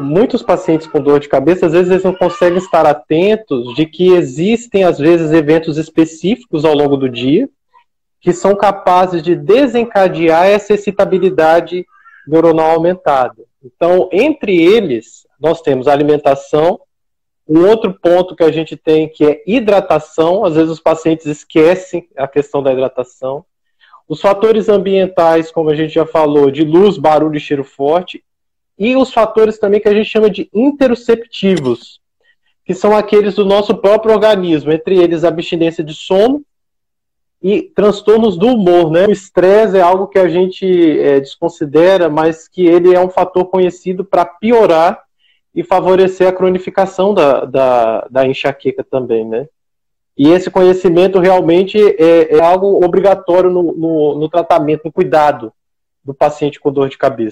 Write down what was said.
muitos pacientes com dor de cabeça, às vezes eles não conseguem estar atentos de que existem, às vezes, eventos específicos ao longo do dia que são capazes de desencadear essa excitabilidade neuronal aumentada. Então, entre eles, nós temos alimentação, um outro ponto que a gente tem que é hidratação, às vezes os pacientes esquecem a questão da hidratação. Os fatores ambientais, como a gente já falou, de luz, barulho e cheiro forte, e os fatores também que a gente chama de interoceptivos, que são aqueles do nosso próprio organismo, entre eles a abstinência de sono, e transtornos do humor, né? O estresse é algo que a gente é, desconsidera, mas que ele é um fator conhecido para piorar e favorecer a cronificação da, da, da, enxaqueca também, né? E esse conhecimento realmente é, é algo obrigatório no, no, no tratamento, no cuidado do paciente com dor de cabeça.